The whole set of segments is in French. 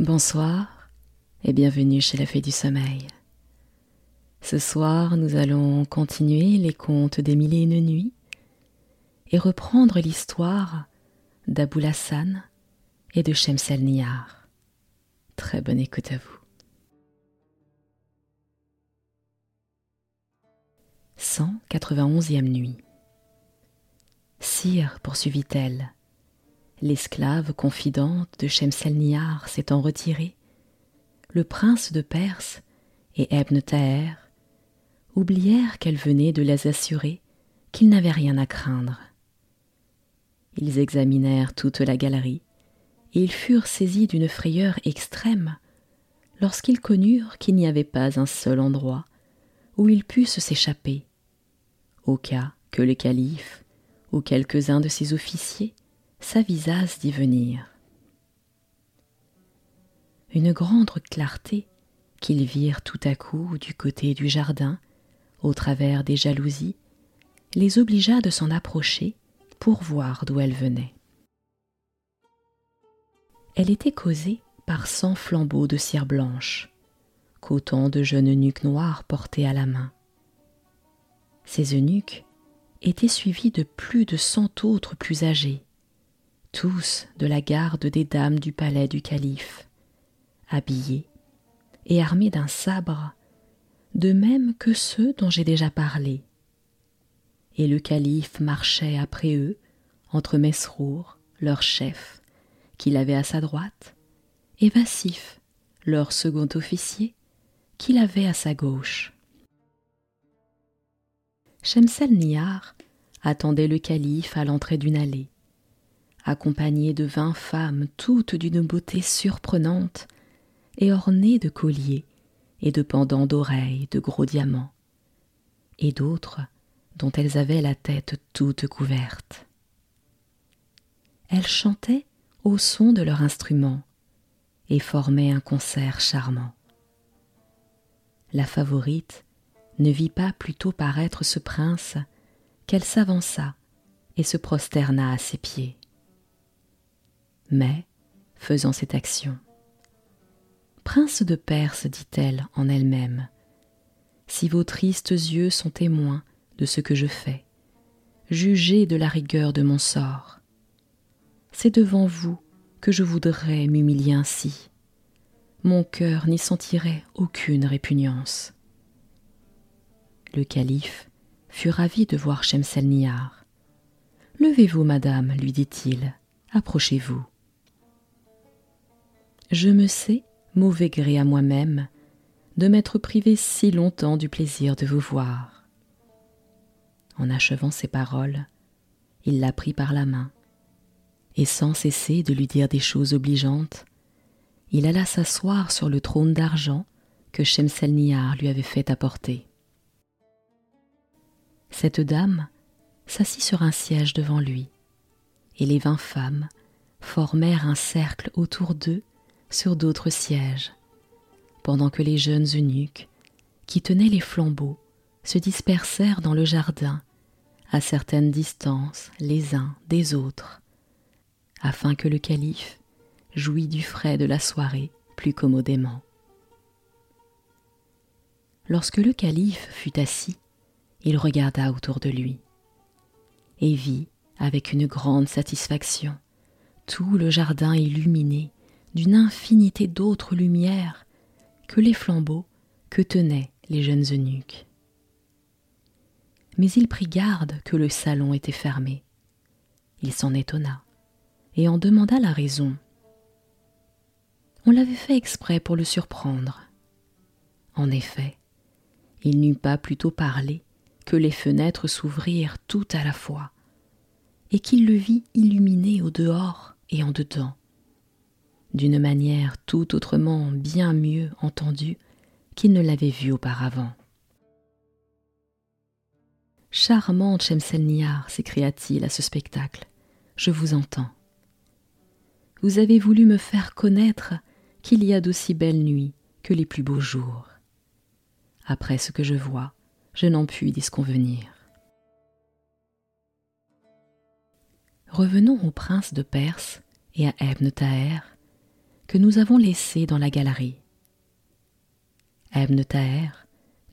Bonsoir et bienvenue chez la Fée du Sommeil. Ce soir, nous allons continuer les contes des mille et une nuits et reprendre l'histoire d'Aboul Hassan et de Shemsel Niyar. Très bonne écoute à vous. 191e nuit. Sire, poursuivit-elle, l'esclave confidente de Shemselnihar s'étant retirée, le prince de Perse et Ebn Taher oublièrent qu'elle venait de les assurer qu'ils n'avaient rien à craindre. Ils examinèrent toute la galerie, et ils furent saisis d'une frayeur extrême lorsqu'ils connurent qu'il n'y avait pas un seul endroit où ils pussent s'échapper, au cas que le calife ou quelques-uns de ses officiers s'avisassent d'y venir. Une grande clarté qu'ils virent tout à coup du côté du jardin, au travers des jalousies, les obligea de s'en approcher pour voir d'où elle venait. Elle était causée par cent flambeaux de cire blanche, qu'autant de jeunes eunuques noirs portaient à la main. Ces eunuques étaient suivis de plus de cent autres plus âgés, tous de la garde des dames du palais du calife, habillés et armés d'un sabre, de même que ceux dont j'ai déjà parlé. Et le calife marchait après eux, entre Mesrour, leur chef, qu'il avait à sa droite, et Vassif, leur second officier, qu'il avait à sa gauche. Shemsel Nihar attendait le calife à l'entrée d'une allée accompagnée de vingt femmes toutes d'une beauté surprenante et ornées de colliers et de pendants d'oreilles de gros diamants, et d'autres dont elles avaient la tête toute couverte. Elles chantaient au son de leur instrument et formaient un concert charmant. La favorite ne vit pas plutôt paraître ce prince qu'elle s'avança et se prosterna à ses pieds mais faisant cette action. Prince de Perse, dit-elle en elle-même, si vos tristes yeux sont témoins de ce que je fais, jugez de la rigueur de mon sort. C'est devant vous que je voudrais m'humilier ainsi. Mon cœur n'y sentirait aucune répugnance. Le calife fut ravi de voir Shemselnihar. Levez-vous, madame, lui dit-il, approchez-vous. Je me sais, mauvais gré à moi-même, de m'être privé si longtemps du plaisir de vous voir. En achevant ces paroles, il la prit par la main, et sans cesser de lui dire des choses obligeantes, il alla s'asseoir sur le trône d'argent que Shemselnihar lui avait fait apporter. Cette dame s'assit sur un siège devant lui, et les vingt femmes formèrent un cercle autour d'eux sur d'autres sièges, pendant que les jeunes eunuques, qui tenaient les flambeaux, se dispersèrent dans le jardin, à certaines distances les uns des autres, afin que le calife jouît du frais de la soirée plus commodément. Lorsque le calife fut assis, il regarda autour de lui et vit avec une grande satisfaction tout le jardin illuminé d'une infinité d'autres lumières que les flambeaux que tenaient les jeunes eunuques. Mais il prit garde que le salon était fermé. Il s'en étonna et en demanda la raison. On l'avait fait exprès pour le surprendre. En effet, il n'eut pas plutôt parlé que les fenêtres s'ouvrirent tout à la fois, et qu'il le vit illuminé au dehors et en dedans d'une manière tout autrement bien mieux entendue qu'il ne l'avait vue auparavant. Charmante Chemselniar, s'écria-t-il à ce spectacle, je vous entends. Vous avez voulu me faire connaître qu'il y a d'aussi belles nuits que les plus beaux jours. Après ce que je vois, je n'en puis disconvenir. Revenons au prince de Perse et à Ebn Taher, que nous avons laissé dans la galerie. Ebn Taher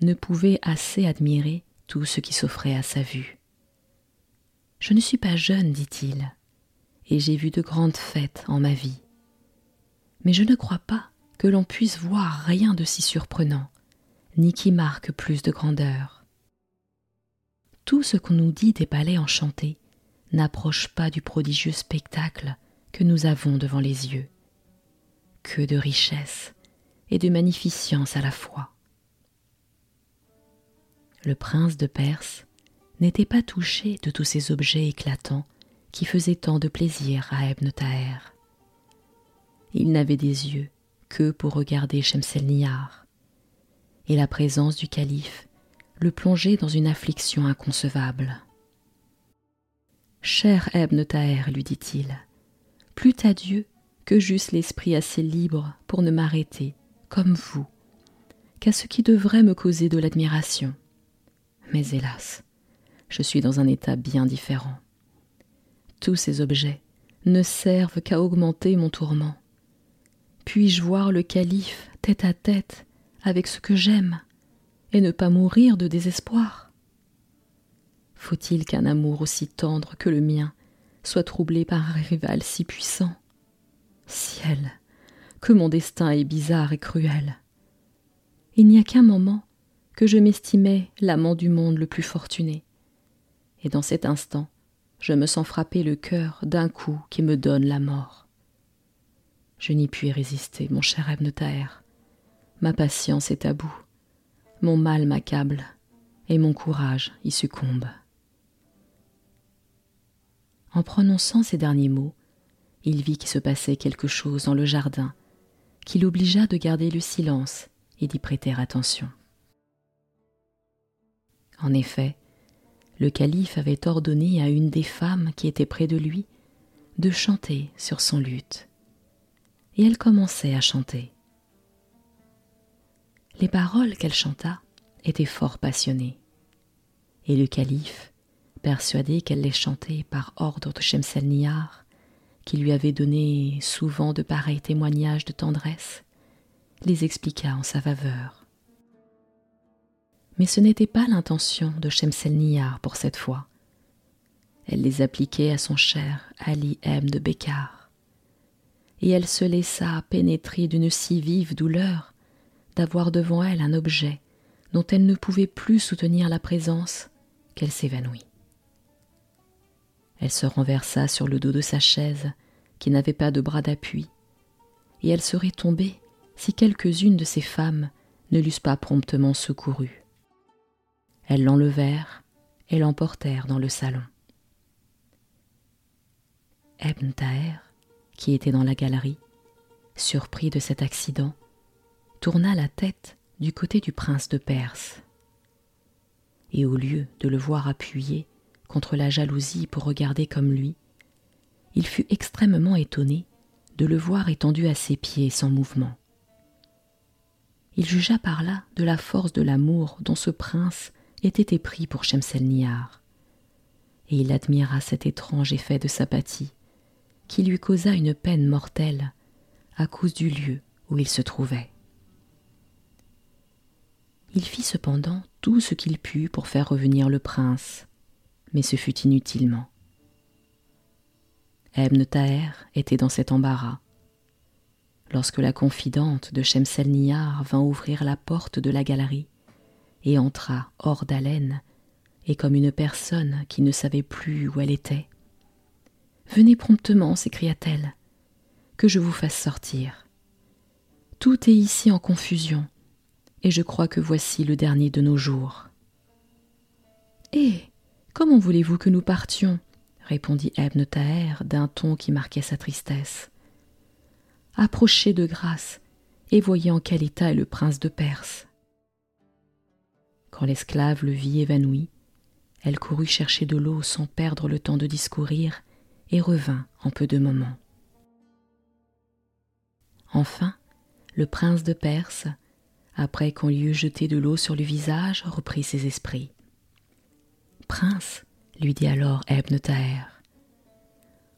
ne pouvait assez admirer tout ce qui s'offrait à sa vue. Je ne suis pas jeune, dit-il, et j'ai vu de grandes fêtes en ma vie. Mais je ne crois pas que l'on puisse voir rien de si surprenant, ni qui marque plus de grandeur. Tout ce qu'on nous dit des palais enchantés n'approche pas du prodigieux spectacle que nous avons devant les yeux. Que de richesse et de magnificence à la fois. Le prince de Perse n'était pas touché de tous ces objets éclatants qui faisaient tant de plaisir à Ebn Taher. Il n'avait des yeux que pour regarder Shemselnihar, et la présence du calife le plongeait dans une affliction inconcevable. Cher Ebn Taher, lui dit-il, plût à Dieu que j'eusse l'esprit assez libre pour ne m'arrêter, comme vous, qu'à ce qui devrait me causer de l'admiration. Mais hélas, je suis dans un état bien différent. Tous ces objets ne servent qu'à augmenter mon tourment. Puis-je voir le calife tête à tête avec ce que j'aime et ne pas mourir de désespoir? Faut-il qu'un amour aussi tendre que le mien soit troublé par un rival si puissant? Ciel, que mon destin est bizarre et cruel. Il n'y a qu'un moment que je m'estimais l'amant du monde le plus fortuné. Et dans cet instant, je me sens frapper le cœur d'un coup qui me donne la mort. Je n'y puis résister, mon cher Ebn Ma patience est à bout. Mon mal m'accable et mon courage y succombe. En prononçant ces derniers mots, il vit qu'il se passait quelque chose dans le jardin qui l'obligea de garder le silence et d'y prêter attention. En effet, le calife avait ordonné à une des femmes qui était près de lui de chanter sur son luth. Et elle commençait à chanter. Les paroles qu'elle chanta étaient fort passionnées. Et le calife, persuadé qu'elle les chantait par ordre de Shemselnihar, qui lui avait donné souvent de pareils témoignages de tendresse, les expliqua en sa faveur. Mais ce n'était pas l'intention de Shemselnihar pour cette fois. Elle les appliquait à son cher Ali M de Bécard. Et elle se laissa pénétrer d'une si vive douleur d'avoir devant elle un objet dont elle ne pouvait plus soutenir la présence qu'elle s'évanouit. Elle se renversa sur le dos de sa chaise, qui n'avait pas de bras d'appui, et elle serait tombée si quelques-unes de ces femmes ne l'eussent pas promptement secourue. Elles l'enlevèrent et l'emportèrent dans le salon. Ebn Taher, qui était dans la galerie, surpris de cet accident, tourna la tête du côté du prince de Perse. Et au lieu de le voir appuyé contre la jalousie pour regarder comme lui, il fut extrêmement étonné de le voir étendu à ses pieds sans mouvement. Il jugea par là de la force de l'amour dont ce prince était épris pour Shemselnihar. Et il admira cet étrange effet de sympathie qui lui causa une peine mortelle à cause du lieu où il se trouvait. Il fit cependant tout ce qu'il put pour faire revenir le prince, mais ce fut inutilement. Ebn Taher était dans cet embarras. Lorsque la confidente de Shemselnihar vint ouvrir la porte de la galerie, et entra hors d'haleine, et comme une personne qui ne savait plus où elle était. Venez promptement, s'écria-t-elle, que je vous fasse sortir. Tout est ici en confusion, et je crois que voici le dernier de nos jours. Comment voulez-vous que nous partions répondit Ebn Taher d'un ton qui marquait sa tristesse. Approchez de grâce et voyez en quel état est le prince de Perse. Quand l'esclave le vit évanoui, elle courut chercher de l'eau sans perdre le temps de discourir et revint en peu de moments. Enfin, le prince de Perse, après qu'on lui eut jeté de l'eau sur le visage, reprit ses esprits. Prince, lui dit alors Ebn Taher,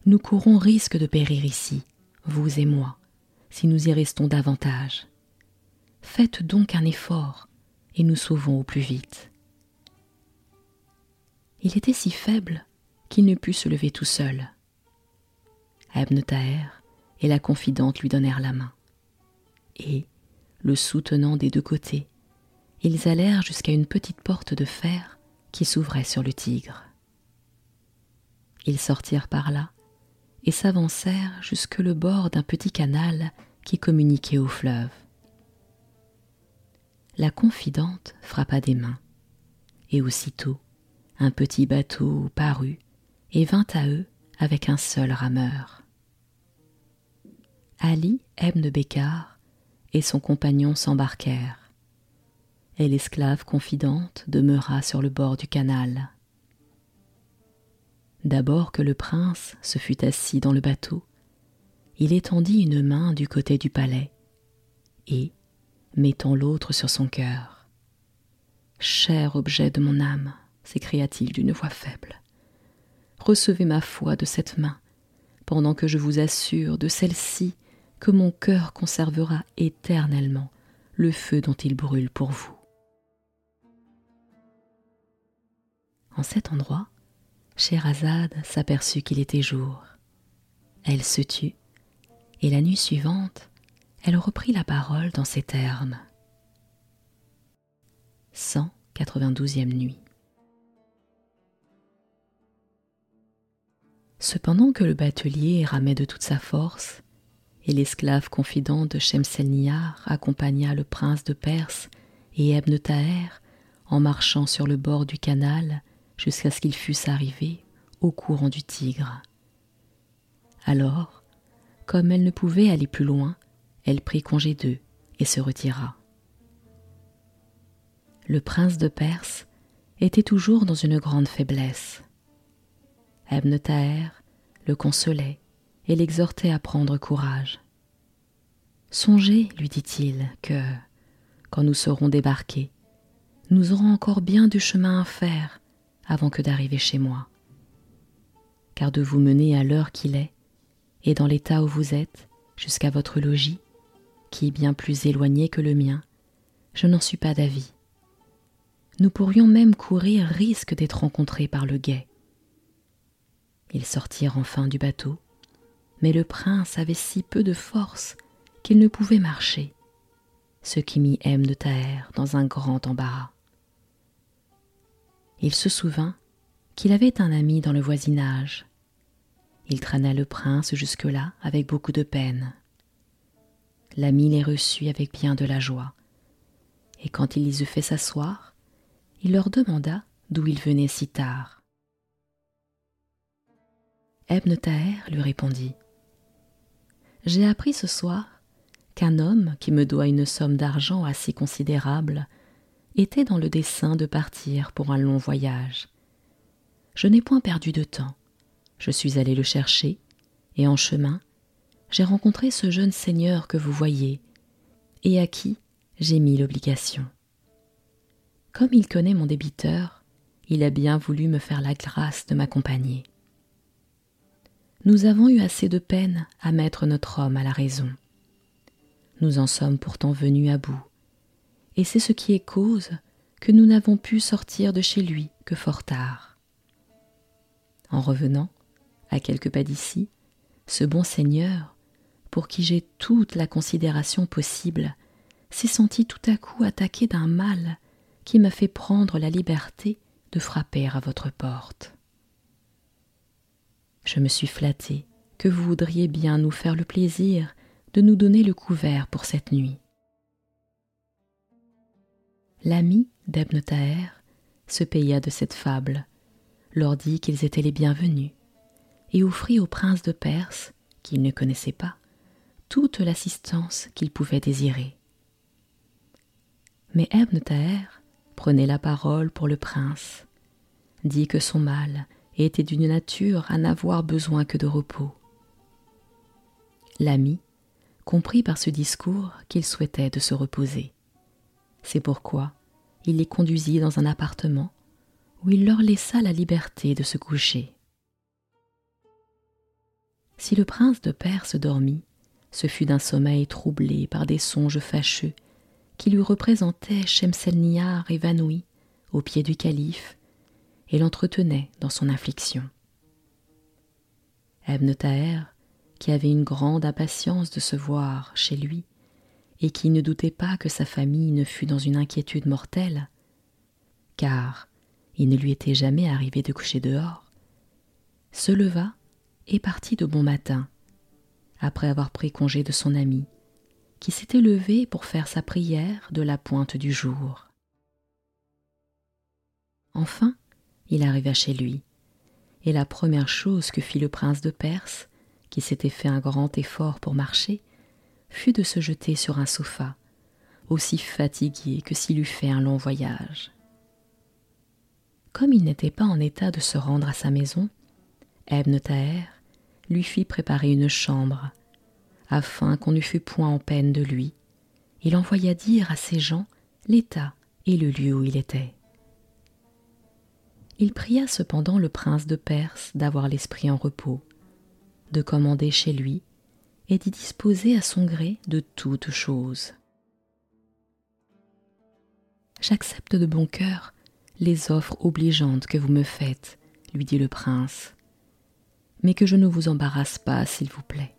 nous courons risque de périr ici, vous et moi, si nous y restons davantage. Faites donc un effort, et nous sauvons au plus vite. Il était si faible qu'il ne put se lever tout seul. Ebn et la confidente lui donnèrent la main. Et, le soutenant des deux côtés, ils allèrent jusqu'à une petite porte de fer qui s'ouvrait sur le Tigre. Ils sortirent par là et s'avancèrent jusque le bord d'un petit canal qui communiquait au fleuve. La confidente frappa des mains, et aussitôt un petit bateau parut et vint à eux avec un seul rameur. Ali Ebn Bekar et son compagnon s'embarquèrent, et l'esclave confidente demeura sur le bord du canal. D'abord que le prince se fut assis dans le bateau, il étendit une main du côté du palais, et, mettant l'autre sur son cœur, Cher objet de mon âme, s'écria-t-il d'une voix faible, recevez ma foi de cette main, pendant que je vous assure de celle-ci que mon cœur conservera éternellement le feu dont il brûle pour vous. En cet endroit, Scheherazade s'aperçut qu'il était jour. Elle se tut, et la nuit suivante, elle reprit la parole dans ces termes. 192e nuit. Cependant que le batelier ramait de toute sa force, et l'esclave confident de Shemselnihar accompagna le prince de Perse et Ebn Taher en marchant sur le bord du canal jusqu'à ce qu'ils fussent arrivés au courant du Tigre. Alors, comme elle ne pouvait aller plus loin, elle prit congé d'eux et se retira. Le prince de Perse était toujours dans une grande faiblesse. Ebn Taher le consolait et l'exhortait à prendre courage. Songez, lui dit-il, que, quand nous serons débarqués, nous aurons encore bien du chemin à faire avant que d'arriver chez moi. Car de vous mener à l'heure qu'il est, et dans l'état où vous êtes, jusqu'à votre logis, qui est bien plus éloigné que le mien, je n'en suis pas d'avis. Nous pourrions même courir risque d'être rencontrés par le guet. Ils sortirent enfin du bateau, mais le prince avait si peu de force qu'il ne pouvait marcher, ce qui mit M de Taher dans un grand embarras. Il se souvint qu'il avait un ami dans le voisinage. Il traîna le prince jusque-là avec beaucoup de peine. L'ami les reçut avec bien de la joie, et quand il les eut fait s'asseoir, il leur demanda d'où ils venaient si tard. Ebn Taher lui répondit J'ai appris ce soir qu'un homme qui me doit une somme d'argent assez considérable était dans le dessein de partir pour un long voyage. Je n'ai point perdu de temps. Je suis allé le chercher, et en chemin, j'ai rencontré ce jeune seigneur que vous voyez, et à qui j'ai mis l'obligation. Comme il connaît mon débiteur, il a bien voulu me faire la grâce de m'accompagner nous avons eu assez de peine à mettre notre homme à la raison. Nous en sommes pourtant venus à bout, et c'est ce qui est cause que nous n'avons pu sortir de chez lui que fort tard. En revenant, à quelques pas d'ici, ce bon Seigneur, pour qui j'ai toute la considération possible, s'est senti tout à coup attaqué d'un mal qui m'a fait prendre la liberté de frapper à votre porte. Je me suis flattée que vous voudriez bien nous faire le plaisir de nous donner le couvert pour cette nuit. L'ami d'Ebn Taher se paya de cette fable, leur dit qu'ils étaient les bienvenus, et offrit au prince de Perse, qu'il ne connaissait pas, toute l'assistance qu'il pouvait désirer. Mais Ebn Taher prenait la parole pour le prince, dit que son mal était d'une nature à n'avoir besoin que de repos. L'ami comprit par ce discours qu'il souhaitait de se reposer. C'est pourquoi il les conduisit dans un appartement où il leur laissa la liberté de se coucher. Si le prince de Perse dormit, ce fut d'un sommeil troublé par des songes fâcheux qui lui représentaient Shemselnihar évanoui au pied du calife et l'entretenait dans son affliction. Ebn qui avait une grande impatience de se voir chez lui, et qui ne doutait pas que sa famille ne fût dans une inquiétude mortelle, car il ne lui était jamais arrivé de coucher dehors, se leva et partit de bon matin, après avoir pris congé de son ami, qui s'était levé pour faire sa prière de la pointe du jour. Enfin, il arriva chez lui, et la première chose que fit le prince de Perse, qui s'était fait un grand effort pour marcher, fut de se jeter sur un sofa, aussi fatigué que s'il eût fait un long voyage. Comme il n'était pas en état de se rendre à sa maison, Ebn Taher lui fit préparer une chambre, afin qu'on ne fût point en peine de lui. Il envoya dire à ses gens l'état et le lieu où il était. Il pria cependant le prince de Perse d'avoir l'esprit en repos, de commander chez lui et d'y disposer à son gré de toutes choses. J'accepte de bon cœur les offres obligeantes que vous me faites, lui dit le prince, mais que je ne vous embarrasse pas, s'il vous plaît.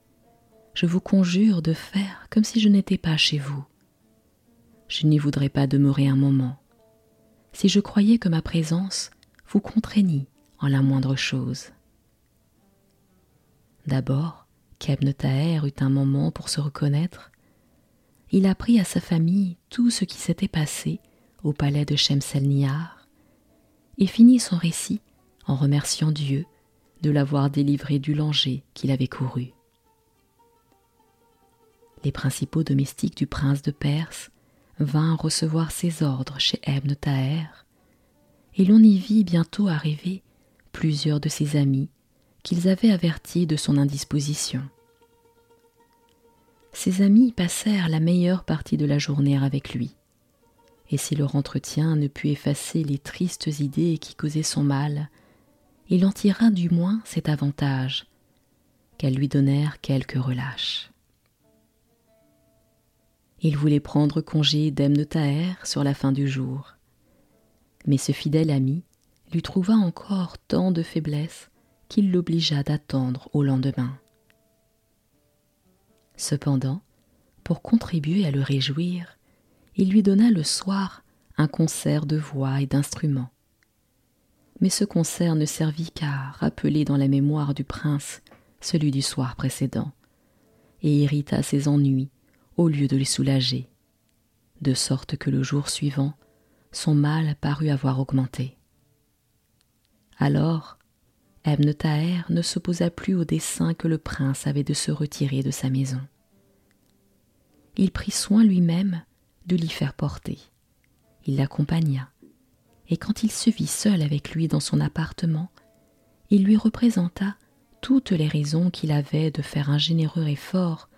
Je vous conjure de faire comme si je n'étais pas chez vous. Je n'y voudrais pas demeurer un moment. Si je croyais que ma présence vous contraignit en la moindre chose. D'abord, qu'Ebn eut un moment pour se reconnaître. Il apprit à sa famille tout ce qui s'était passé au palais de Shemselnihar et finit son récit en remerciant Dieu de l'avoir délivré du danger qu'il avait couru. Les principaux domestiques du prince de Perse vinrent recevoir ses ordres chez Ebn et l'on y vit bientôt arriver plusieurs de ses amis qu'ils avaient avertis de son indisposition. Ses amis passèrent la meilleure partie de la journée avec lui, et si leur entretien ne put effacer les tristes idées qui causaient son mal, il en tira du moins cet avantage, qu'elles lui donnèrent quelque relâche. Il voulait prendre congé d'Emne sur la fin du jour, mais ce fidèle ami lui trouva encore tant de faiblesse qu'il l'obligea d'attendre au lendemain. Cependant, pour contribuer à le réjouir, il lui donna le soir un concert de voix et d'instruments. Mais ce concert ne servit qu'à rappeler dans la mémoire du prince celui du soir précédent, et irrita ses ennuis au lieu de les soulager, de sorte que le jour suivant, son mal parut avoir augmenté. Alors, Ebn ne s'opposa plus au dessein que le prince avait de se retirer de sa maison. Il prit soin lui-même de l'y faire porter. Il l'accompagna, et quand il se vit seul avec lui dans son appartement, il lui représenta toutes les raisons qu'il avait de faire un généreux effort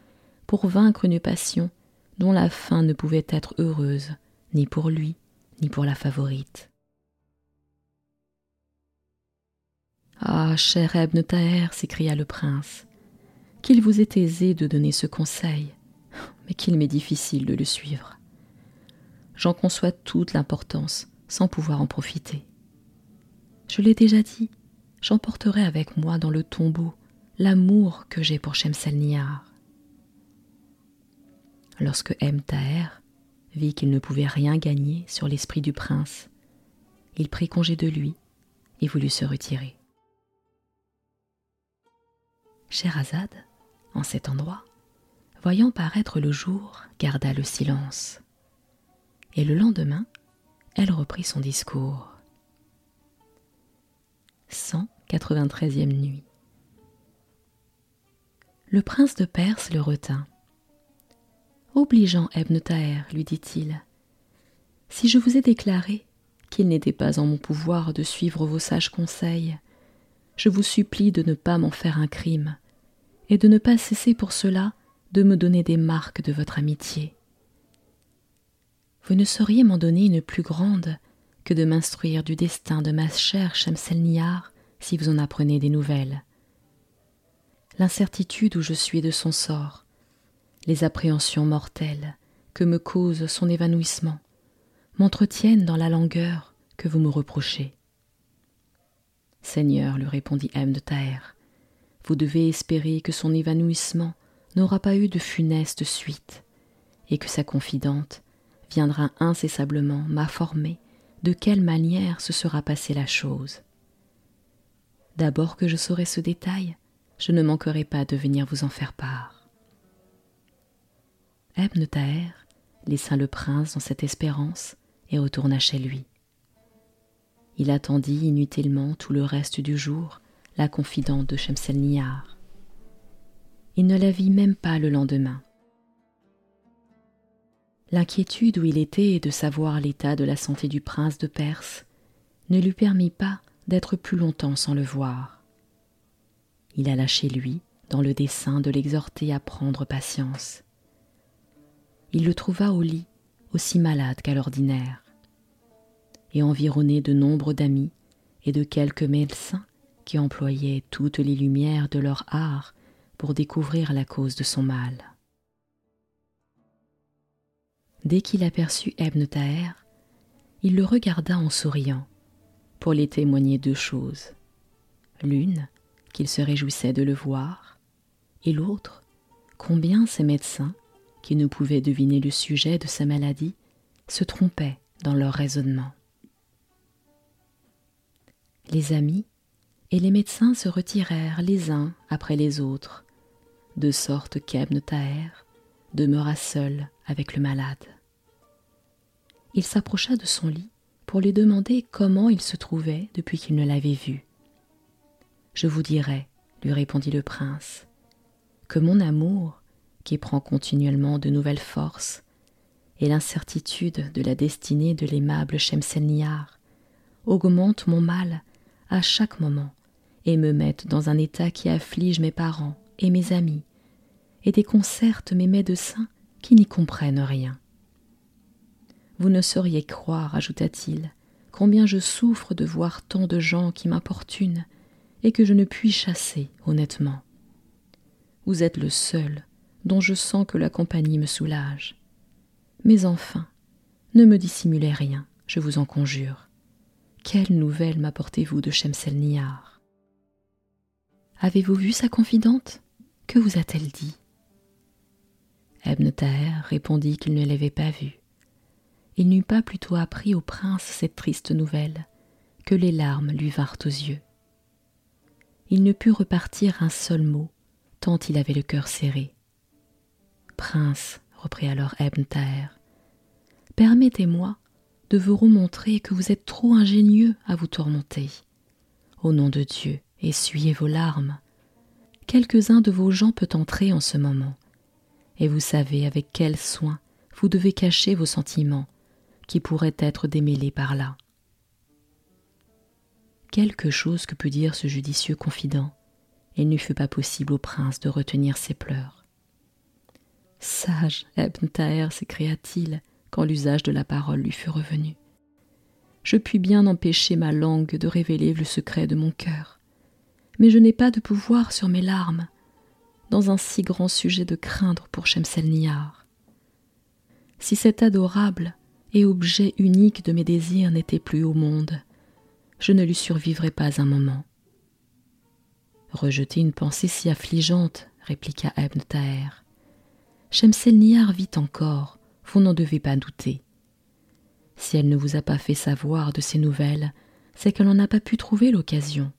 pour vaincre une passion dont la fin ne pouvait être heureuse ni pour lui ni pour la favorite. Ah, cher Ebn Taher, s'écria le prince, qu'il vous est aisé de donner ce conseil, mais qu'il m'est difficile de le suivre. J'en conçois toute l'importance sans pouvoir en profiter. Je l'ai déjà dit, j'emporterai avec moi dans le tombeau l'amour que j'ai pour Shemselnihar. Lorsque M. Taher vit qu'il ne pouvait rien gagner sur l'esprit du prince, il prit congé de lui et voulut se retirer. Scheherazade, en cet endroit, voyant paraître le jour, garda le silence. Et le lendemain, elle reprit son discours. 193e nuit. Le prince de Perse le retint obligeant Ebn Taher, lui dit-il, si je vous ai déclaré qu'il n'était pas en mon pouvoir de suivre vos sages conseils, je vous supplie de ne pas m'en faire un crime, et de ne pas cesser pour cela de me donner des marques de votre amitié. Vous ne sauriez m'en donner une plus grande que de m'instruire du destin de ma chère Shamselnihar si vous en apprenez des nouvelles. L'incertitude où je suis de son sort les appréhensions mortelles que me cause son évanouissement m'entretiennent dans la langueur que vous me reprochez. Seigneur, lui répondit M de Taher, vous devez espérer que son évanouissement n'aura pas eu de funeste suite, et que sa confidente viendra incessablement m'informer de quelle manière se sera passée la chose. D'abord que je saurai ce détail, je ne manquerai pas de venir vous en faire part. Ebn Taher laissa le prince dans cette espérance et retourna chez lui. Il attendit inutilement tout le reste du jour la confidente de Shemselnihar. Il ne la vit même pas le lendemain. L'inquiétude où il était de savoir l'état de la santé du prince de Perse ne lui permit pas d'être plus longtemps sans le voir. Il alla chez lui dans le dessein de l'exhorter à prendre patience. Il le trouva au lit aussi malade qu'à l'ordinaire, et environné de nombre d'amis et de quelques médecins qui employaient toutes les lumières de leur art pour découvrir la cause de son mal. Dès qu'il aperçut Ebn Taher, il le regarda en souriant pour lui témoigner deux choses. L'une, qu'il se réjouissait de le voir, et l'autre, combien ses médecins, qui ne pouvaient deviner le sujet de sa maladie, se trompaient dans leur raisonnement. Les amis et les médecins se retirèrent les uns après les autres, de sorte qu'Ebn Taher demeura seul avec le malade il s'approcha de son lit pour lui demander comment il se trouvait depuis qu'il ne l'avait vu. Je vous dirai, lui répondit le prince, que mon amour, qui prend continuellement de nouvelles forces, et l'incertitude de la destinée de l'aimable Shemselnihar augmentent mon mal à chaque moment et me mettent dans un état qui afflige mes parents et mes amis, et déconcerte mes médecins qui n'y comprennent rien. Vous ne sauriez croire, ajouta-t-il, combien je souffre de voir tant de gens qui m'importunent et que je ne puis chasser honnêtement. Vous êtes le seul dont je sens que la compagnie me soulage. Mais enfin, ne me dissimulez rien, je vous en conjure. Quelle nouvelle m'apportez-vous de Shemselnihar Avez-vous vu sa confidente? Que vous a-t-elle dit? Ebn Taher répondit qu'il ne l'avait pas vue il n'eut pas plutôt appris au prince cette triste nouvelle que les larmes lui vinrent aux yeux. Il ne put repartir un seul mot, tant il avait le cœur serré. Prince, reprit alors Ebn Taher, permettez-moi de vous remontrer que vous êtes trop ingénieux à vous tourmenter. Au nom de Dieu, essuyez vos larmes. Quelques-uns de vos gens peut entrer en ce moment, et vous savez avec quel soin vous devez cacher vos sentiments qui pourrait être démêlé par là. Quelque chose que put dire ce judicieux confident, il ne fut pas possible au prince de retenir ses pleurs. Sage, Ebn s'écria-t-il quand l'usage de la parole lui fut revenu. Je puis bien empêcher ma langue de révéler le secret de mon cœur, mais je n'ai pas de pouvoir sur mes larmes, dans un si grand sujet de craindre pour Shemselnihar. Si cet adorable et objet unique de mes désirs n'était plus au monde, je ne lui survivrais pas un moment. Rejeter une pensée si affligeante, répliqua Ebn Taher. Shemselnihar vit encore, vous n'en devez pas douter. Si elle ne vous a pas fait savoir de ces nouvelles, c'est qu'elle n'en a pas pu trouver l'occasion.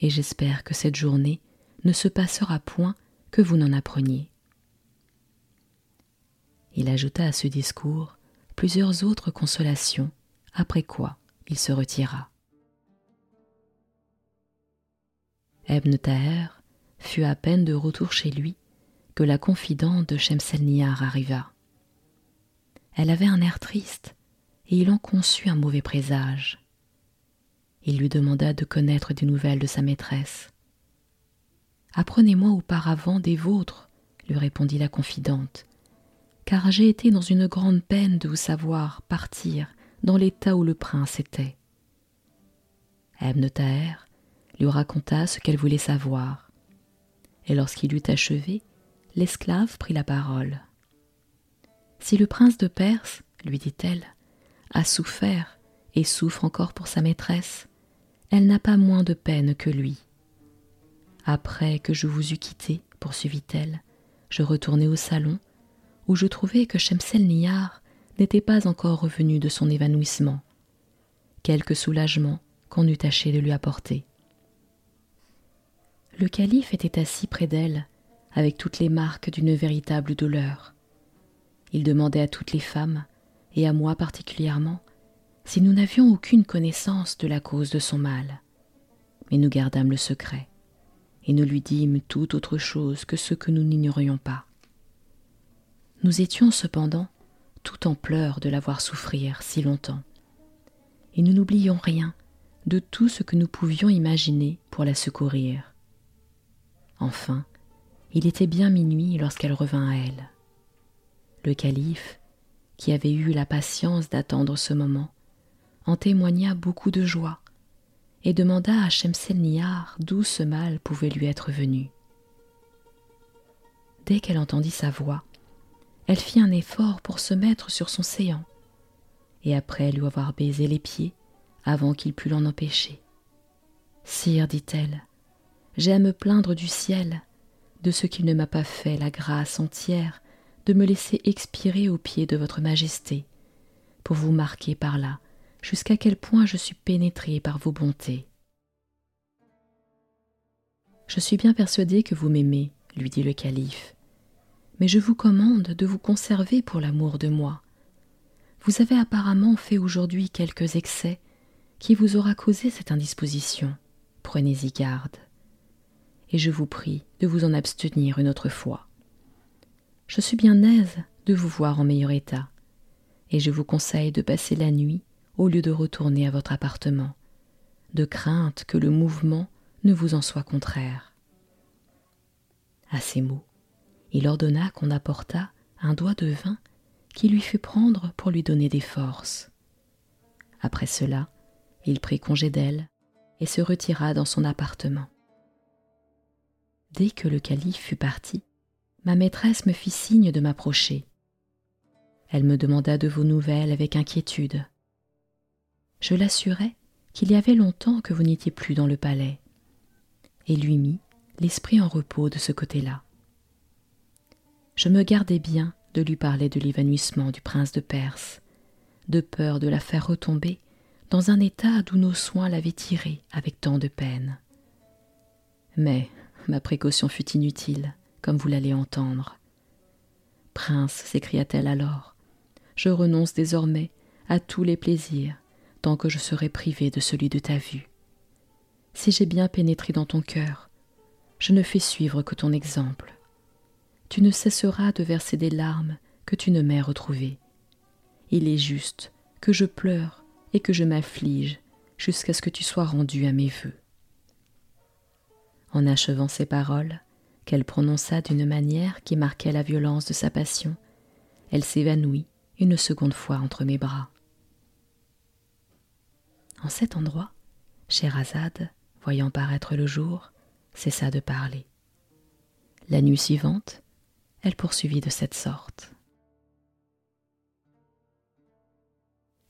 Et j'espère que cette journée ne se passera point que vous n'en appreniez. Il ajouta à ce discours plusieurs autres consolations, après quoi il se retira. Ebn Taher fut à peine de retour chez lui que la confidente de Shemselnihar arriva. Elle avait un air triste et il en conçut un mauvais présage. Il lui demanda de connaître des nouvelles de sa maîtresse. Apprenez-moi auparavant des vôtres, lui répondit la confidente, car j'ai été dans une grande peine de vous savoir partir dans l'état où le prince était. Ebn Taher lui raconta ce qu'elle voulait savoir, et lorsqu'il eut achevé, l'esclave prit la parole. Si le prince de Perse, lui dit-elle, a souffert et souffre encore pour sa maîtresse, elle n'a pas moins de peine que lui. Après que je vous eus quitté, poursuivit-elle, je retournai au salon, où je trouvai que Nihar n'était pas encore revenu de son évanouissement. Quelque soulagement qu'on eût tâché de lui apporter. Le calife était assis près d'elle, avec toutes les marques d'une véritable douleur. Il demandait à toutes les femmes, et à moi particulièrement, si nous n'avions aucune connaissance de la cause de son mal. Mais nous gardâmes le secret, et nous lui dîmes tout autre chose que ce que nous n'ignorions pas. Nous étions cependant tout en pleurs de la voir souffrir si longtemps, et nous n'oublions rien de tout ce que nous pouvions imaginer pour la secourir. Enfin, il était bien minuit lorsqu'elle revint à elle. Le calife, qui avait eu la patience d'attendre ce moment, en témoigna beaucoup de joie et demanda à Shemselnihar d'où ce mal pouvait lui être venu. Dès qu'elle entendit sa voix, elle fit un effort pour se mettre sur son séant, et après lui avoir baisé les pieds, avant qu'il pût l'en empêcher. Sire, dit-elle, j'ai à me plaindre du ciel de ce qu'il ne m'a pas fait la grâce entière de me laisser expirer aux pieds de votre majesté, pour vous marquer par là jusqu'à quel point je suis pénétré par vos bontés. Je suis bien persuadé que vous m'aimez, lui dit le calife, mais je vous commande de vous conserver pour l'amour de moi. Vous avez apparemment fait aujourd'hui quelques excès qui vous aura causé cette indisposition. Prenez-y garde. Et je vous prie de vous en abstenir une autre fois. Je suis bien aise de vous voir en meilleur état, et je vous conseille de passer la nuit au lieu de retourner à votre appartement, de crainte que le mouvement ne vous en soit contraire. À ces mots, il ordonna qu'on apportât un doigt de vin qui lui fut prendre pour lui donner des forces. Après cela, il prit congé d'elle et se retira dans son appartement. Dès que le calife fut parti, ma maîtresse me fit signe de m'approcher. Elle me demanda de vos nouvelles avec inquiétude je l'assurai qu'il y avait longtemps que vous n'étiez plus dans le palais, et lui mis l'esprit en repos de ce côté-là. Je me gardai bien de lui parler de l'évanouissement du prince de Perse, de peur de la faire retomber dans un état d'où nos soins l'avaient tirée avec tant de peine. Mais ma précaution fut inutile, comme vous l'allez entendre. Prince, s'écria-t-elle alors, je renonce désormais à tous les plaisirs tant que je serai privée de celui de ta vue. Si j'ai bien pénétré dans ton cœur, je ne fais suivre que ton exemple. Tu ne cesseras de verser des larmes que tu ne m'aies retrouvées. Il est juste que je pleure et que je m'afflige jusqu'à ce que tu sois rendu à mes vœux. En achevant ces paroles, qu'elle prononça d'une manière qui marquait la violence de sa passion, elle s'évanouit une seconde fois entre mes bras. En cet endroit, Scheherazade, voyant paraître le jour, cessa de parler. La nuit suivante, elle poursuivit de cette sorte.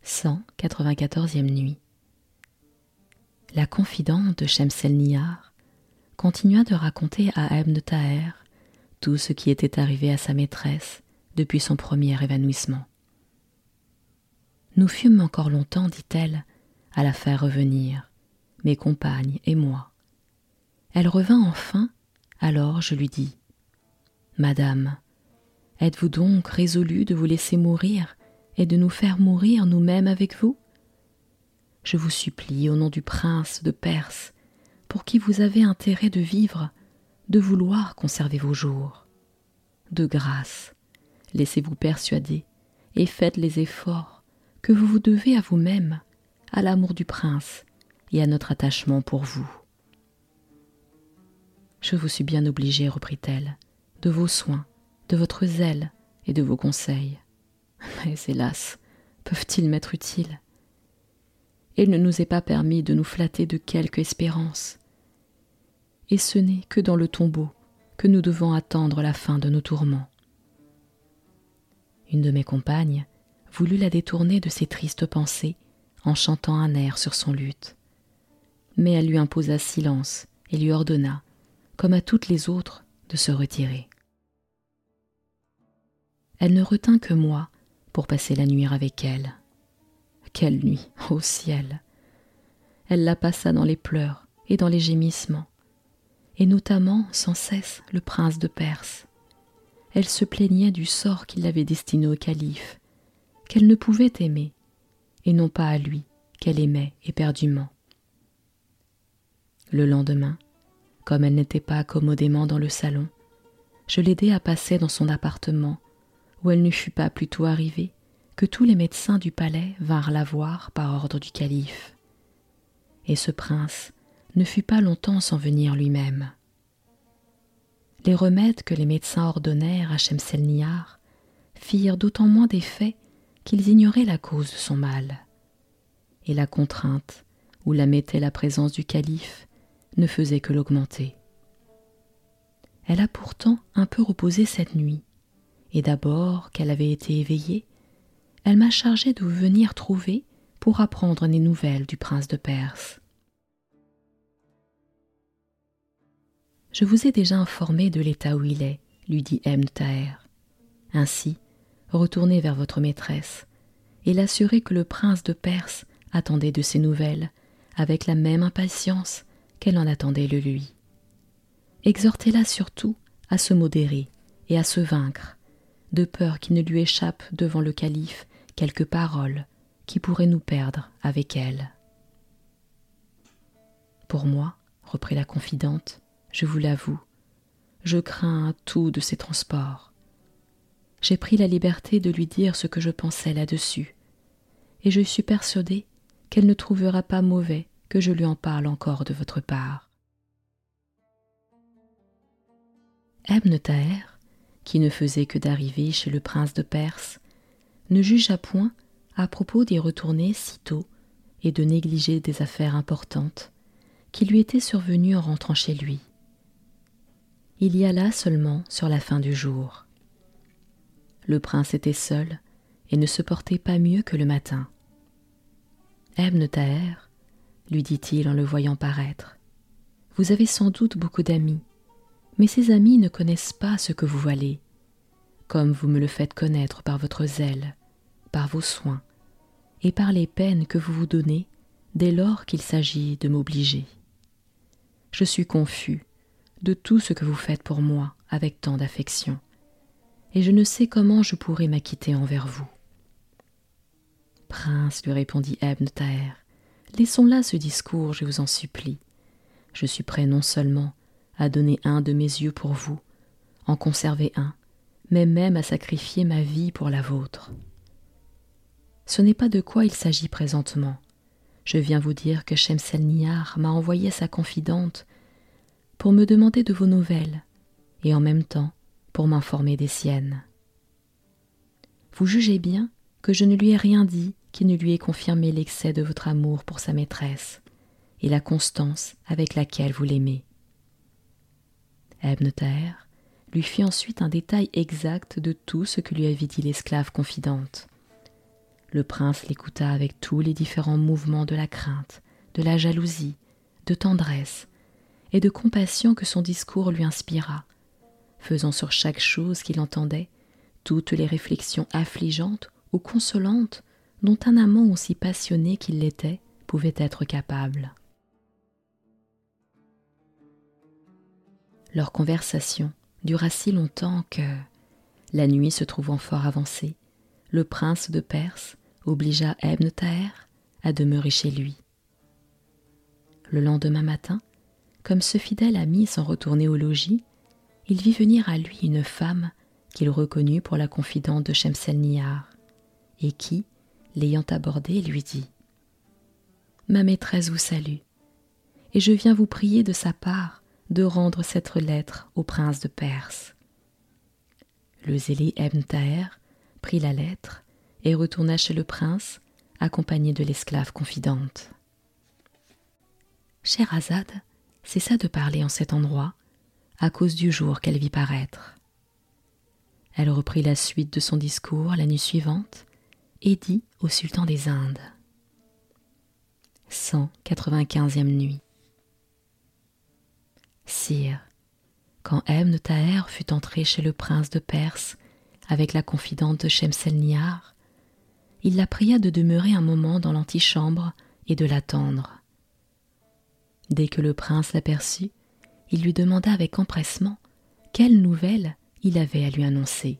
194e nuit. La confidente de Shemselnihar continua de raconter à Ebn Taher tout ce qui était arrivé à sa maîtresse depuis son premier évanouissement. Nous fûmes encore longtemps, dit-elle, à la faire revenir, mes compagnes et moi. Elle revint enfin, alors je lui dis Madame, êtes-vous donc résolue de vous laisser mourir et de nous faire mourir nous-mêmes avec vous? Je vous supplie, au nom du prince de Perse, pour qui vous avez intérêt de vivre, de vouloir conserver vos jours. De grâce, laissez-vous persuader et faites les efforts que vous vous devez à vous-même à l'amour du prince et à notre attachement pour vous. Je vous suis bien obligée, reprit-elle, de vos soins, de votre zèle et de vos conseils. Mais hélas, peuvent-ils m'être utiles? Il ne nous est pas permis de nous flatter de quelque espérance. Et ce n'est que dans le tombeau que nous devons attendre la fin de nos tourments. Une de mes compagnes voulut la détourner de ses tristes pensées en chantant un air sur son luth. Mais elle lui imposa silence et lui ordonna, comme à toutes les autres, de se retirer. Elle ne retint que moi pour passer la nuit avec elle. Quelle nuit, ô ciel Elle la passa dans les pleurs et dans les gémissements, et notamment sans cesse le prince de Perse. Elle se plaignait du sort qu'il avait destiné au calife, qu'elle ne pouvait aimer, et non pas à lui, qu'elle aimait éperdument. Le lendemain, comme elle n'était pas accommodément dans le salon, je l'aidai à passer dans son appartement, où elle ne fut pas plus tôt arrivée que tous les médecins du palais vinrent la voir par ordre du calife. Et ce prince ne fut pas longtemps sans venir lui-même. Les remèdes que les médecins ordonnèrent à Shemselnihar firent d'autant moins d'effet qu'ils ignoraient la cause de son mal. Et la contrainte où la mettait la présence du calife ne faisait que l'augmenter. Elle a pourtant un peu reposé cette nuit, et d'abord qu'elle avait été éveillée, elle m'a chargé de vous venir trouver pour apprendre des nouvelles du prince de Perse. Je vous ai déjà informé de l'état où il est, lui dit Ebn Taher. Ainsi, retournez vers votre maîtresse et l'assurez que le prince de Perse attendait de ses nouvelles avec la même impatience qu'elle en attendait le lui. Exhortez-la surtout à se modérer et à se vaincre, de peur qu'il ne lui échappe devant le calife quelques paroles qui pourraient nous perdre avec elle. Pour moi, reprit la confidente, je vous l'avoue, je crains tout de ces transports. J'ai pris la liberté de lui dire ce que je pensais là-dessus, et je suis persuadée qu'elle ne trouvera pas mauvais que je lui en parle encore de votre part. Ebn Taher, qui ne faisait que d'arriver chez le prince de Perse, ne jugea point à propos d'y retourner si tôt et de négliger des affaires importantes qui lui étaient survenues en rentrant chez lui. Il y alla seulement sur la fin du jour. Le prince était seul et ne se portait pas mieux que le matin. Ebn Taher, lui dit-il en le voyant paraître. Vous avez sans doute beaucoup d'amis, mais ces amis ne connaissent pas ce que vous valez, comme vous me le faites connaître par votre zèle, par vos soins, et par les peines que vous vous donnez dès lors qu'il s'agit de m'obliger. Je suis confus de tout ce que vous faites pour moi avec tant d'affection, et je ne sais comment je pourrai m'acquitter envers vous. Prince, lui répondit Ebn Taher, Laissons là ce discours, je vous en supplie. Je suis prêt non seulement à donner un de mes yeux pour vous, en conserver un, mais même à sacrifier ma vie pour la vôtre. Ce n'est pas de quoi il s'agit présentement. Je viens vous dire que Shemselnihar m'a envoyé sa confidente pour me demander de vos nouvelles et en même temps pour m'informer des siennes. Vous jugez bien que je ne lui ai rien dit qui ne lui ait confirmé l'excès de votre amour pour sa maîtresse et la constance avec laquelle vous l'aimez. Ebn Taher lui fit ensuite un détail exact de tout ce que lui avait dit l'esclave confidente. Le prince l'écouta avec tous les différents mouvements de la crainte, de la jalousie, de tendresse et de compassion que son discours lui inspira, faisant sur chaque chose qu'il entendait toutes les réflexions affligeantes ou consolantes dont un amant aussi passionné qu'il l'était pouvait être capable. Leur conversation dura si longtemps que, la nuit se trouvant fort avancée, le prince de Perse obligea Ebn Taher à demeurer chez lui. Le lendemain matin, comme ce fidèle ami s'en retournait au logis, il vit venir à lui une femme qu'il reconnut pour la confidente de Shemselnihar, et qui, l'ayant abordé, lui dit Ma maîtresse vous salue, et je viens vous prier de sa part de rendre cette lettre au prince de Perse. Le zélé Ebn Taher prit la lettre et retourna chez le prince, accompagné de l'esclave confidente. Cessa de parler en cet endroit, à cause du jour qu'elle vit paraître. Elle reprit la suite de son discours la nuit suivante et dit au sultan des Indes. 195e nuit. Sire, quand Ebn Taher fut entré chez le prince de Perse avec la confidente de Shemselnihar, il la pria de demeurer un moment dans l'antichambre et de l'attendre. Dès que le prince l'aperçut, il lui demanda avec empressement quelle nouvelle il avait à lui annoncer.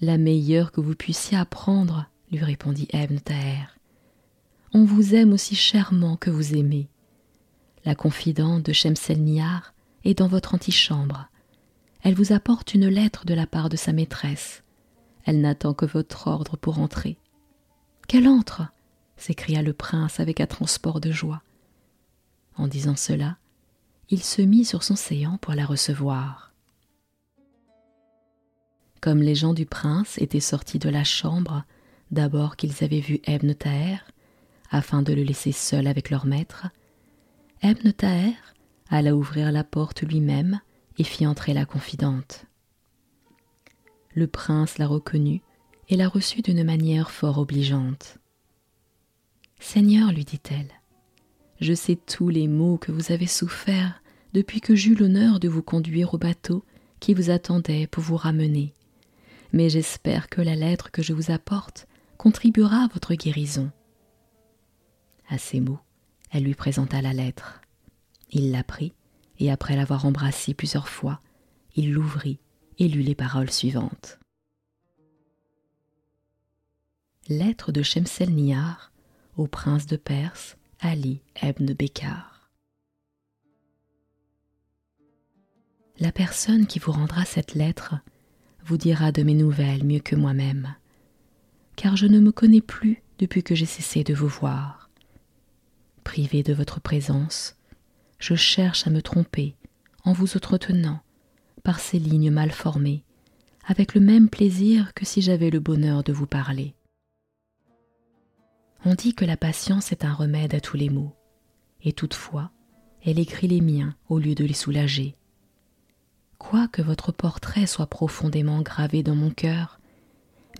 La meilleure que vous puissiez apprendre, lui répondit Ebn Taher. On vous aime aussi chèrement que vous aimez. La confidente de Shemselnihar est dans votre antichambre. Elle vous apporte une lettre de la part de sa maîtresse. Elle n'attend que votre ordre pour entrer. Qu'elle entre s'écria le prince avec un transport de joie. En disant cela, il se mit sur son séant pour la recevoir. Comme les gens du prince étaient sortis de la chambre, d'abord qu'ils avaient vu Ebn Taher, afin de le laisser seul avec leur maître, Ebn Taher alla ouvrir la porte lui-même et fit entrer la confidente. Le prince la reconnut et la reçut d'une manière fort obligeante. Seigneur, lui dit-elle, je sais tous les maux que vous avez soufferts depuis que j'eus l'honneur de vous conduire au bateau qui vous attendait pour vous ramener, mais j'espère que la lettre que je vous apporte contribuera à votre guérison. À ces mots, elle lui présenta la lettre. Il la prit, et après l'avoir embrassée plusieurs fois, il l'ouvrit et lut les paroles suivantes. Lettre de Shemselnihar au prince de Perse, Ali ebn Bekar. La personne qui vous rendra cette lettre vous dira de mes nouvelles mieux que moi-même, car je ne me connais plus depuis que j'ai cessé de vous voir. Privé de votre présence, je cherche à me tromper en vous entretenant par ces lignes mal formées, avec le même plaisir que si j'avais le bonheur de vous parler. On dit que la patience est un remède à tous les maux, et toutefois, elle écrit les miens au lieu de les soulager. Quoique votre portrait soit profondément gravé dans mon cœur,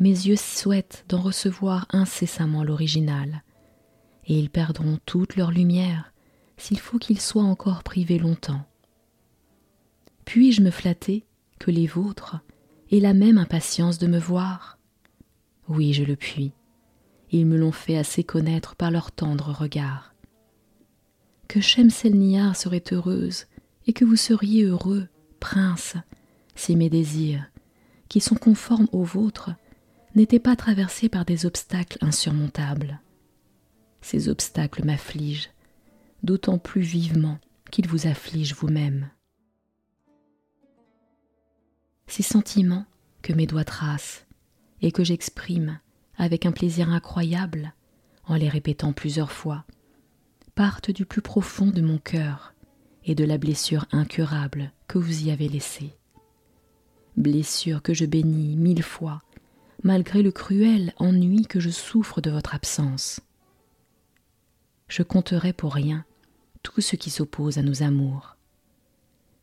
mes yeux souhaitent d'en recevoir incessamment l'original, et ils perdront toute leur lumière s'il faut qu'ils soient encore privés longtemps. Puis-je me flatter que les vôtres aient la même impatience de me voir? Oui, je le puis. Ils me l'ont fait assez connaître par leurs tendres regards. Que Shemselnihar serait heureuse et que vous seriez heureux, prince, si mes désirs, qui sont conformes aux vôtres, n'étaient pas traversés par des obstacles insurmontables. Ces obstacles m'affligent, d'autant plus vivement qu'ils vous affligent vous-même. Ces sentiments que mes doigts tracent et que j'exprime avec un plaisir incroyable en les répétant plusieurs fois, partent du plus profond de mon cœur et de la blessure incurable que vous y avez laissée. Blessure que je bénis mille fois, malgré le cruel ennui que je souffre de votre absence. Je compterai pour rien tout ce qui s'oppose à nos amours.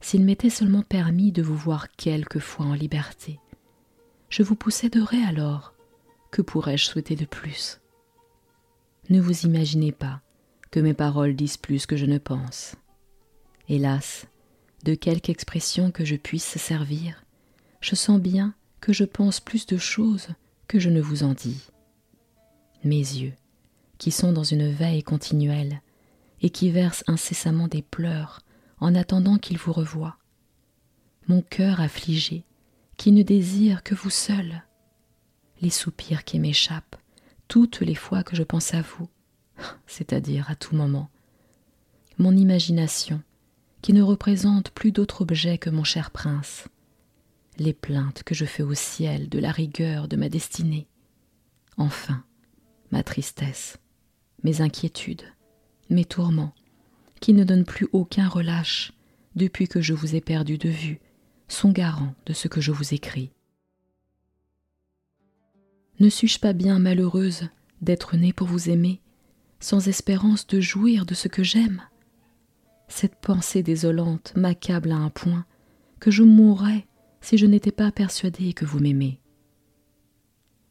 S'il m'était seulement permis de vous voir quelquefois en liberté, je vous posséderais alors. Que pourrais-je souhaiter de plus? Ne vous imaginez pas que mes paroles disent plus que je ne pense. Hélas, de quelque expression que je puisse servir, je sens bien que je pense plus de choses que je ne vous en dis. Mes yeux, qui sont dans une veille continuelle, et qui versent incessamment des pleurs en attendant qu'il vous revoie. Mon cœur affligé, qui ne désire que vous seul. Les soupirs qui m'échappent, toutes les fois que je pense à vous, c'est-à-dire à tout moment. Mon imagination, qui ne représente plus d'autre objet que mon cher prince. Les plaintes que je fais au ciel de la rigueur de ma destinée. Enfin, ma tristesse, mes inquiétudes, mes tourments, qui ne donnent plus aucun relâche depuis que je vous ai perdu de vue, sont garants de ce que je vous écris. Ne suis-je pas bien malheureuse d'être née pour vous aimer, sans espérance de jouir de ce que j'aime? Cette pensée désolante m'accable à un point que je mourrais si je n'étais pas persuadée que vous m'aimez.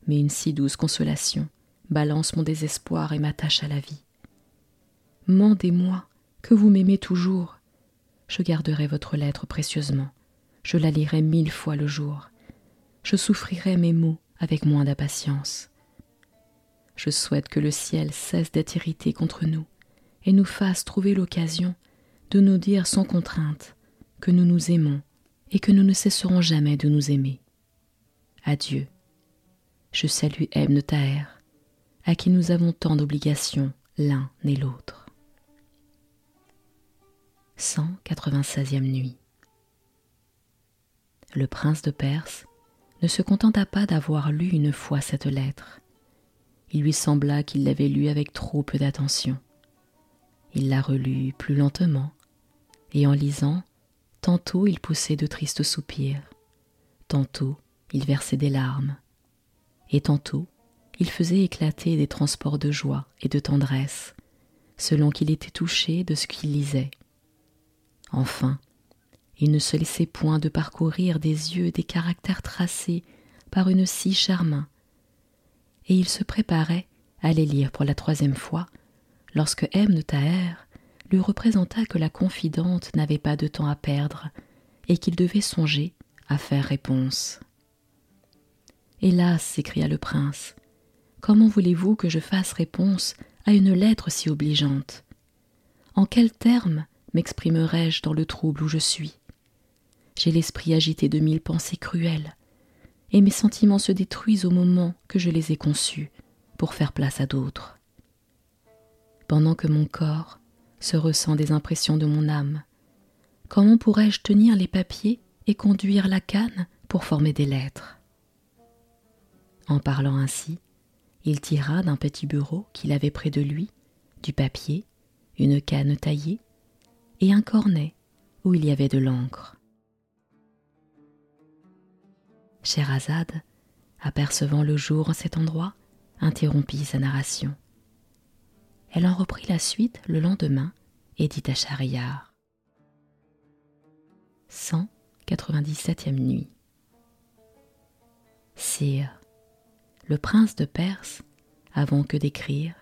Mais une si douce consolation balance mon désespoir et m'attache à la vie. Mandez-moi que vous m'aimez toujours. Je garderai votre lettre précieusement. Je la lirai mille fois le jour. Je souffrirai mes maux avec moins d'impatience. Je souhaite que le ciel cesse d'être irrité contre nous et nous fasse trouver l'occasion de nous dire sans contrainte que nous nous aimons et que nous ne cesserons jamais de nous aimer. Adieu. Je salue Ebn Taher, à qui nous avons tant d'obligations l'un et l'autre. 196e nuit. Le prince de Perse ne se contenta pas d'avoir lu une fois cette lettre. Il lui sembla qu'il l'avait lue avec trop peu d'attention. Il la relut plus lentement, et en lisant, tantôt il poussait de tristes soupirs, tantôt il versait des larmes, et tantôt il faisait éclater des transports de joie et de tendresse, selon qu'il était touché de ce qu'il lisait. Enfin, il ne se laissait point de parcourir des yeux des caractères tracés par une si charmante, et il se préparait à les lire pour la troisième fois lorsque M. Taher lui représenta que la confidente n'avait pas de temps à perdre et qu'il devait songer à faire réponse. Hélas, s'écria le prince, comment voulez-vous que je fasse réponse à une lettre si obligeante? En quels termes m'exprimerai-je dans le trouble où je suis? J'ai l'esprit agité de mille pensées cruelles, et mes sentiments se détruisent au moment que je les ai conçus pour faire place à d'autres. Pendant que mon corps se ressent des impressions de mon âme, comment pourrais-je tenir les papiers et conduire la canne pour former des lettres? En parlant ainsi, il tira d'un petit bureau qu'il avait près de lui du papier, une canne taillée et un cornet où il y avait de l'encre. Scheherazade, apercevant le jour en cet endroit, interrompit sa narration. Elle en reprit la suite le lendemain et dit à Schahriar 197e nuit. Sire, le prince de Perse, avant que d'écrire,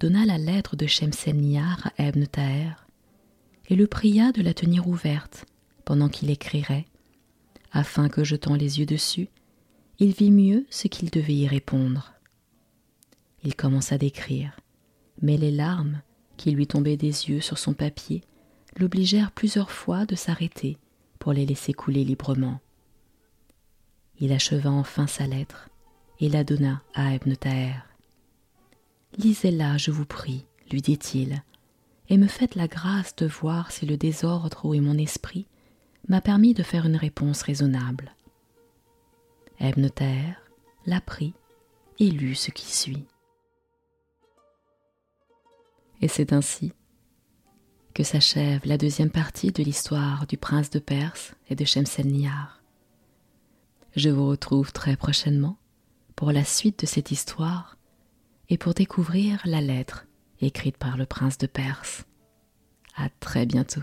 donna la lettre de Shemselnihar à Ebn Taher et le pria de la tenir ouverte pendant qu'il écrirait afin que, jetant les yeux dessus, il vit mieux ce qu'il devait y répondre. Il commença d'écrire, mais les larmes qui lui tombaient des yeux sur son papier l'obligèrent plusieurs fois de s'arrêter pour les laisser couler librement. Il acheva enfin sa lettre et la donna à Ebn Taher. Lisez-la, je vous prie, lui dit-il, et me faites la grâce de voir si le désordre où est mon esprit m'a permis de faire une réponse raisonnable. Ebn la prit et lut ce qui suit. Et c'est ainsi que s'achève la deuxième partie de l'histoire du prince de Perse et de Shemselnihar. Je vous retrouve très prochainement pour la suite de cette histoire et pour découvrir la lettre écrite par le prince de Perse. À très bientôt.